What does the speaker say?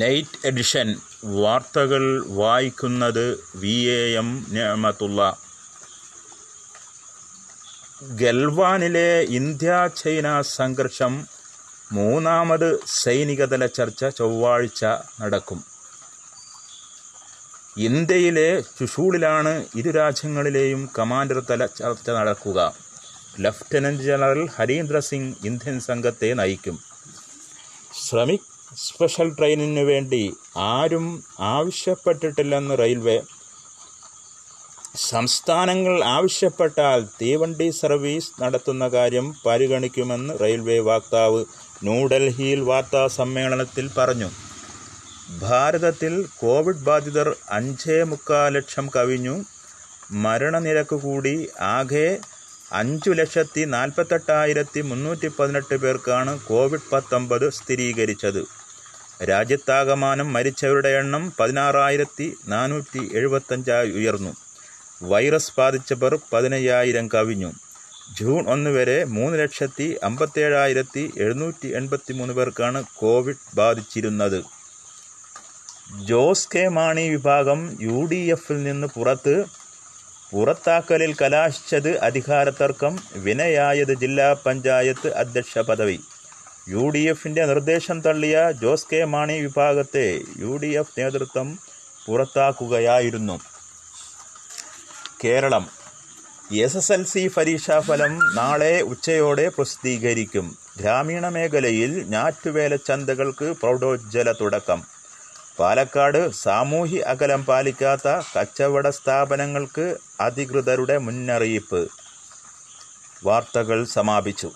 Night edition വാർത്തകൾ വായിക്കുന്നത് V A M നിയമത്തുള്ള ഗൽവാനിലെ ഇന്ത്യ ചൈന സംഘർഷം മൂന്നാമത് സൈനികതല ചർച്ച ചൊവ്വാഴ്ച നടക്കും. ഇന്ത്യയിലെ ചുഷൂളിലാണ് ഇരു രാജ്യങ്ങളിലെയും കമാൻഡർ തല ചർച്ച നടക്കുക. Lieutenant general Harindra Singh Indian സംഘത്തെ നയിക്കും. ശ്രമിക് സ്പെഷ്യൽ ട്രെയിനിന് വേണ്ടി ആരും ആവശ്യപ്പെട്ടിട്ടില്ലെന്ന് റെയിൽവേ. സംസ്ഥാനങ്ങൾ ആവശ്യപ്പെട്ടാൽ തീവണ്ടി സർവീസ് നടത്തുന്ന കാര്യം പരിഗണിക്കുമെന്ന് റെയിൽവേ വക്താവ് ന്യൂഡൽഹിയിൽ വാർത്താ സമ്മേളനത്തിൽ പറഞ്ഞു. ഭാരതത്തിൽ കോവിഡ് ബാധിതർ അഞ്ചേ മുക്കാൽ ലക്ഷം കവിഞ്ഞു. മരണനിരക്ക് കൂടി ആകെ അഞ്ചു ലക്ഷത്തി നാൽപ്പത്തെട്ടായിരത്തി മുന്നൂറ്റി പതിനെട്ട് പേർക്കാണ് കോവിഡ് പത്തൊമ്പത് സ്ഥിരീകരിച്ചത്. രാജ്യത്താകമാനം മരിച്ചവരുടെ എണ്ണം പതിനാറായിരത്തി നാനൂറ്റി എഴുപത്തഞ്ചായി ഉയർന്നു. വൈറസ് ബാധിച്ചവർ പതിനയ്യായിരം കവിഞ്ഞു. ജൂൺ ഒന്ന് വരെ മൂന്ന് ലക്ഷത്തി അമ്പത്തേഴായിരത്തി എഴുന്നൂറ്റി എൺപത്തി മൂന്ന് പേർക്കാണ് കോവിഡ് ബാധിച്ചിരുന്നത്. ജോസ് കെ. മാണി വിഭാഗം യു ഡി എഫിൽ നിന്ന് പുറത്ത് പുറത്താക്കലിൽ കലാശിച്ചത് അധികാരത്തർക്കം വിനയായത് ജില്ലാ പഞ്ചായത്ത് അധ്യക്ഷ പദവി. യു ഡി എഫിന്റെ നിർദ്ദേശം തള്ളിയ ജോസ് കെ മാണി വിഭാഗത്തെ യു ഡി എഫ് നേതൃത്വം പുറത്താക്കുകയായിരുന്നു. Kerala. S S L C പരീക്ഷാഫലം നാളെ ഉച്ചയോടെ പ്രസിദ്ധീകരിക്കും. ഗ്രാമീണ മേഖലയിൽ ഞാറ്റുവേല ചന്തകൾക്ക് പ്രൗഢോജ്വല തുടക്കം. പാലക്കാട് സാമൂഹ്യ അകലം പാലിക്കാത്ത കച്ചവട സ്ഥാപനങ്ങൾക്ക് അധികൃതരുടെ മുന്നറിയിപ്പ്. വാർത്തകൾ സമാപിച്ചു.